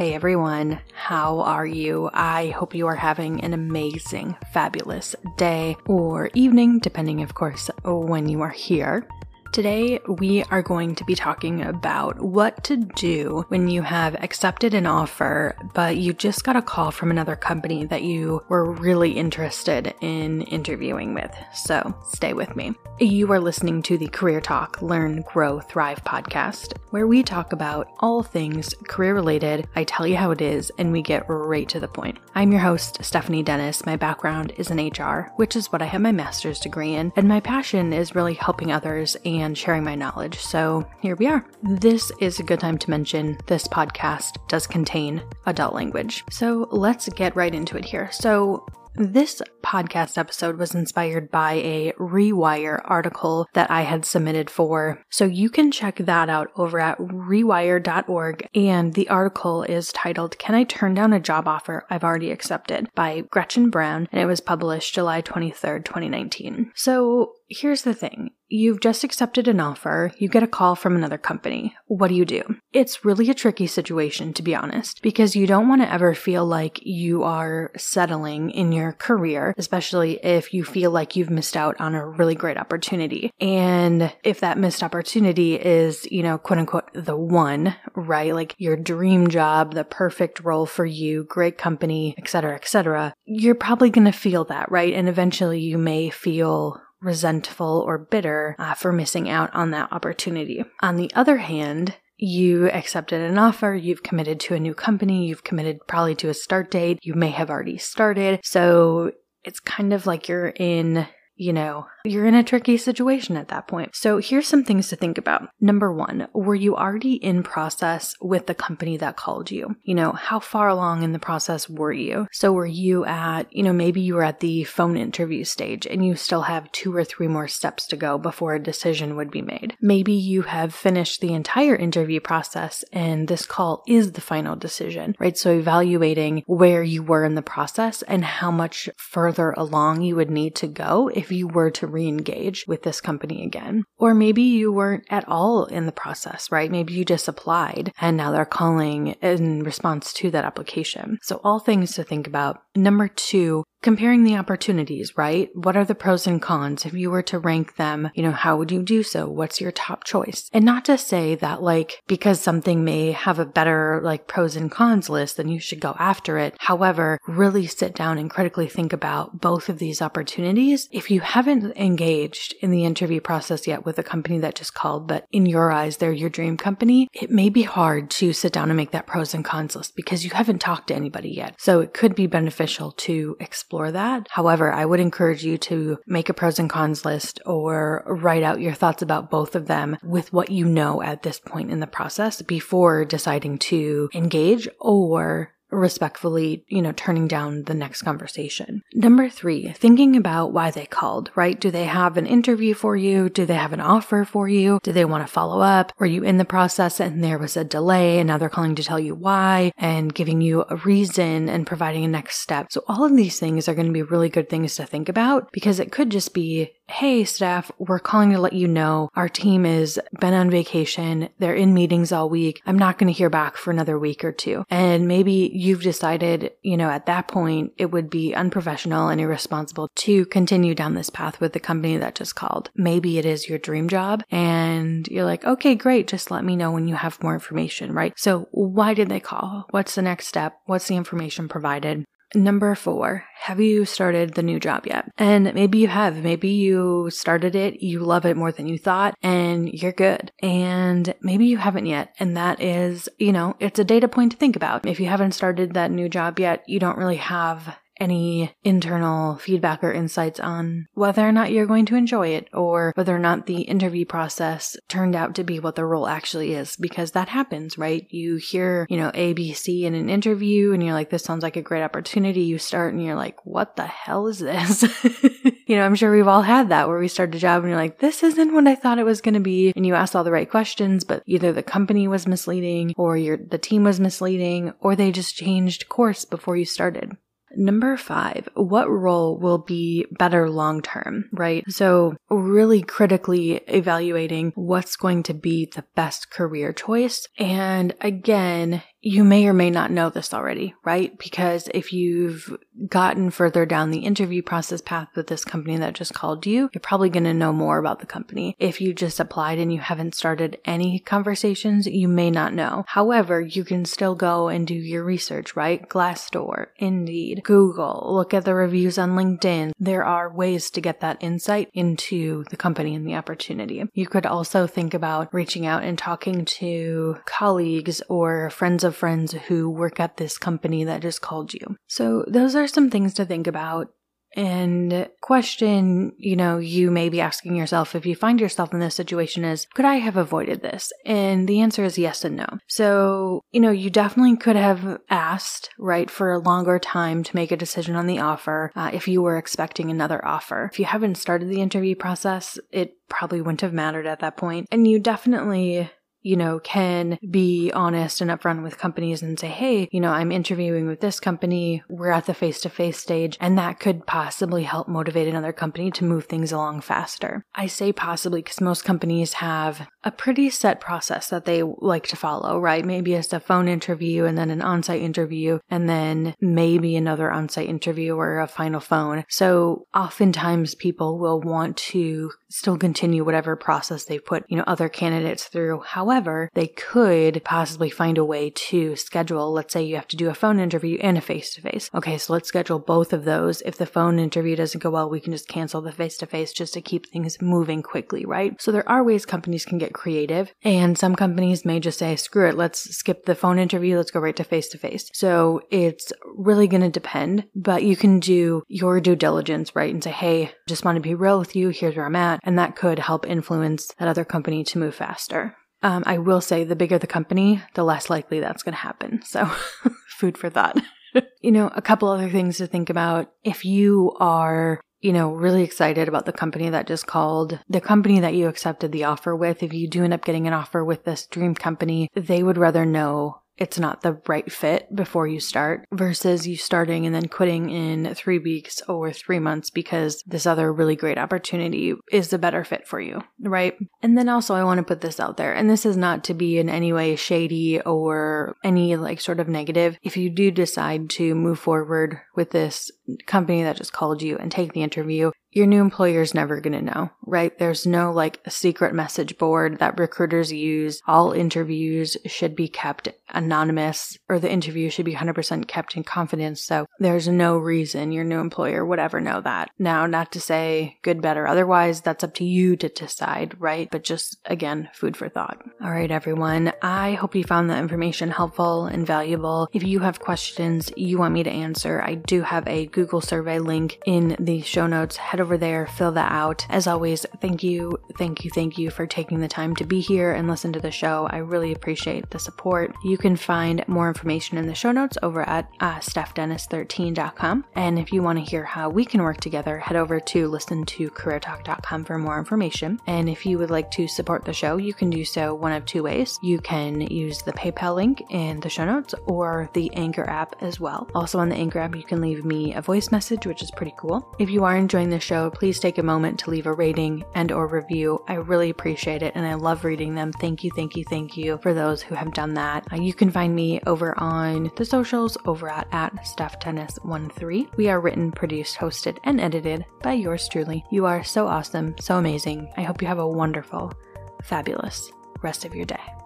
Hey everyone, how are you? I hope you are having an amazing, fabulous day or evening, depending, of course, when you are here. Today, we are going to be talking about what to do when you have accepted an offer, but you just got a call from another company that you were really interested in interviewing with. So stay with me. You are listening to the Career Talk Learn, Grow, Thrive podcast, where we talk about all things career related. I tell you how it is, and we get right to the point. I'm your host, Stephanie Dennis. My background is in HR, which is what I have my master's degree in, and my passion is really helping others and sharing my knowledge. So here we are. This is a good time to mention this podcast does contain adult language. So let's get right into it here. So this podcast episode was inspired by a Rewire article that I had submitted for. So you can check that out over at rewire.org. And the article is titled, Can I Turn Down a Job Offer I've Already Accepted by Gretchen Brown. And it was published July 23rd, 2019. So here's the thing You've just accepted an offer, you get a call from another company. What do you do? It's really a tricky situation, to be honest, because you don't want to ever feel like you are settling in your career, especially if you feel like you've missed out on a really great opportunity. And if that missed opportunity is, you know, quote unquote, the one, right? Like your dream job, the perfect role for you, great company, etc., etc., you're probably going to feel that, right? And eventually you may feel resentful or bitter uh, for missing out on that opportunity. On the other hand, you accepted an offer, you've committed to a new company, you've committed probably to a start date, you may have already started. So it's kind of like you're in you know, you're in a tricky situation at that point. So here's some things to think about. Number one, were you already in process with the company that called you? You know, how far along in the process were you? So were you at, you know, maybe you were at the phone interview stage and you still have two or three more steps to go before a decision would be made. Maybe you have finished the entire interview process and this call is the final decision, right? So evaluating where you were in the process and how much further along you would need to go if you were to re engage with this company again. Or maybe you weren't at all in the process, right? Maybe you just applied and now they're calling in response to that application. So, all things to think about. Number two, comparing the opportunities, right? What are the pros and cons? If you were to rank them, you know, how would you do so? What's your top choice? And not to say that like because something may have a better like pros and cons list, then you should go after it. However, really sit down and critically think about both of these opportunities. If you haven't engaged in the interview process yet with a company that just called, but in your eyes, they're your dream company, it may be hard to sit down and make that pros and cons list because you haven't talked to anybody yet. So it could be beneficial to explore explore that. However, I would encourage you to make a pros and cons list or write out your thoughts about both of them with what you know at this point in the process before deciding to engage or respectfully, you know, turning down the next conversation. Number three, thinking about why they called, right? Do they have an interview for you? Do they have an offer for you? Do they want to follow up? Were you in the process and there was a delay and now they're calling to tell you why and giving you a reason and providing a next step? So all of these things are going to be really good things to think about because it could just be Hey, Steph, we're calling to let you know our team is been on vacation. They're in meetings all week. I'm not going to hear back for another week or two. And maybe you've decided, you know, at that point, it would be unprofessional and irresponsible to continue down this path with the company that just called. Maybe it is your dream job and you're like, okay, great. Just let me know when you have more information, right? So why did they call? What's the next step? What's the information provided? Number four, have you started the new job yet? And maybe you have. Maybe you started it, you love it more than you thought, and you're good. And maybe you haven't yet. And that is, you know, it's a data point to think about. If you haven't started that new job yet, you don't really have any internal feedback or insights on whether or not you're going to enjoy it or whether or not the interview process turned out to be what the role actually is because that happens, right? You hear, you know, ABC in an interview and you're like, this sounds like a great opportunity. You start and you're like, what the hell is this? you know, I'm sure we've all had that where we start a job and you're like, this isn't what I thought it was going to be. And you ask all the right questions, but either the company was misleading or your, the team was misleading or they just changed course before you started. Number five, what role will be better long term, right? So really critically evaluating what's going to be the best career choice. And again, you may or may not know this already, right? Because if you've gotten further down the interview process path with this company that just called you, you're probably going to know more about the company. If you just applied and you haven't started any conversations, you may not know. However, you can still go and do your research, right? Glassdoor, Indeed, Google, look at the reviews on LinkedIn. There are ways to get that insight into the company and the opportunity. You could also think about reaching out and talking to colleagues or friends of of friends who work at this company that just called you. So those are some things to think about. And question, you know, you may be asking yourself if you find yourself in this situation is, could I have avoided this? And the answer is yes and no. So, you know, you definitely could have asked, right, for a longer time to make a decision on the offer uh, if you were expecting another offer. If you haven't started the interview process, it probably wouldn't have mattered at that point. And you definitely you know, can be honest and upfront with companies and say, hey, you know, I'm interviewing with this company. We're at the face to face stage. And that could possibly help motivate another company to move things along faster. I say possibly because most companies have a pretty set process that they like to follow, right? Maybe it's a phone interview and then an on site interview and then maybe another on site interview or a final phone. So oftentimes people will want to still continue whatever process they've put, you know, other candidates through. However, they could possibly find a way to schedule, let's say you have to do a phone interview and a face to face. Okay, so let's schedule both of those. If the phone interview doesn't go well, we can just cancel the face to face just to keep things moving quickly, right? So there are ways companies can get creative and some companies may just say, screw it, let's skip the phone interview, let's go right to face to face. So it's really going to depend, but you can do your due diligence, right? And say, hey, just want to be real with you. Here's where I'm at and that could help influence that other company to move faster. Um, I will say the bigger the company, the less likely that's going to happen. So, food for thought. you know, a couple other things to think about. If you are you know, really excited about the company that just called, the company that you accepted the offer with. If you do end up getting an offer with this dream company, they would rather know it's not the right fit before you start versus you starting and then quitting in three weeks or three months because this other really great opportunity is the better fit for you, right? And then also, I want to put this out there, and this is not to be in any way shady or any like sort of negative. If you do decide to move forward with this company that just called you and take the interview, your new employer is never going to know, right? There's no like secret message board that recruiters use. All interviews should be kept anonymous or the interview should be 100% kept in confidence. So there's no reason your new employer would ever know that. Now, not to say good, better, otherwise, that's up to you to decide, right? But just again, food for thought. All right, everyone. I hope you found that information helpful and valuable. If you have questions you want me to answer, I do have a Google survey link in the show notes. Head head over there, fill that out. As always, thank you, thank you, thank you for taking the time to be here and listen to the show. I really appreciate the support. You can find more information in the show notes over at uh, stephdennis13.com. And if you want to hear how we can work together, head over to listen to careertalk.com for more information. And if you would like to support the show, you can do so one of two ways. You can use the PayPal link in the show notes or the Anchor app as well. Also on the Anchor app, you can leave me a voice message, which is pretty cool. If you are enjoying the show, please take a moment to leave a rating and or review. I really appreciate it and I love reading them. Thank you, thank you, thank you for those who have done that. Uh, you can find me over on the socials over at, at StephDennis13. We are written, produced, hosted, and edited by yours truly. You are so awesome, so amazing. I hope you have a wonderful, fabulous rest of your day.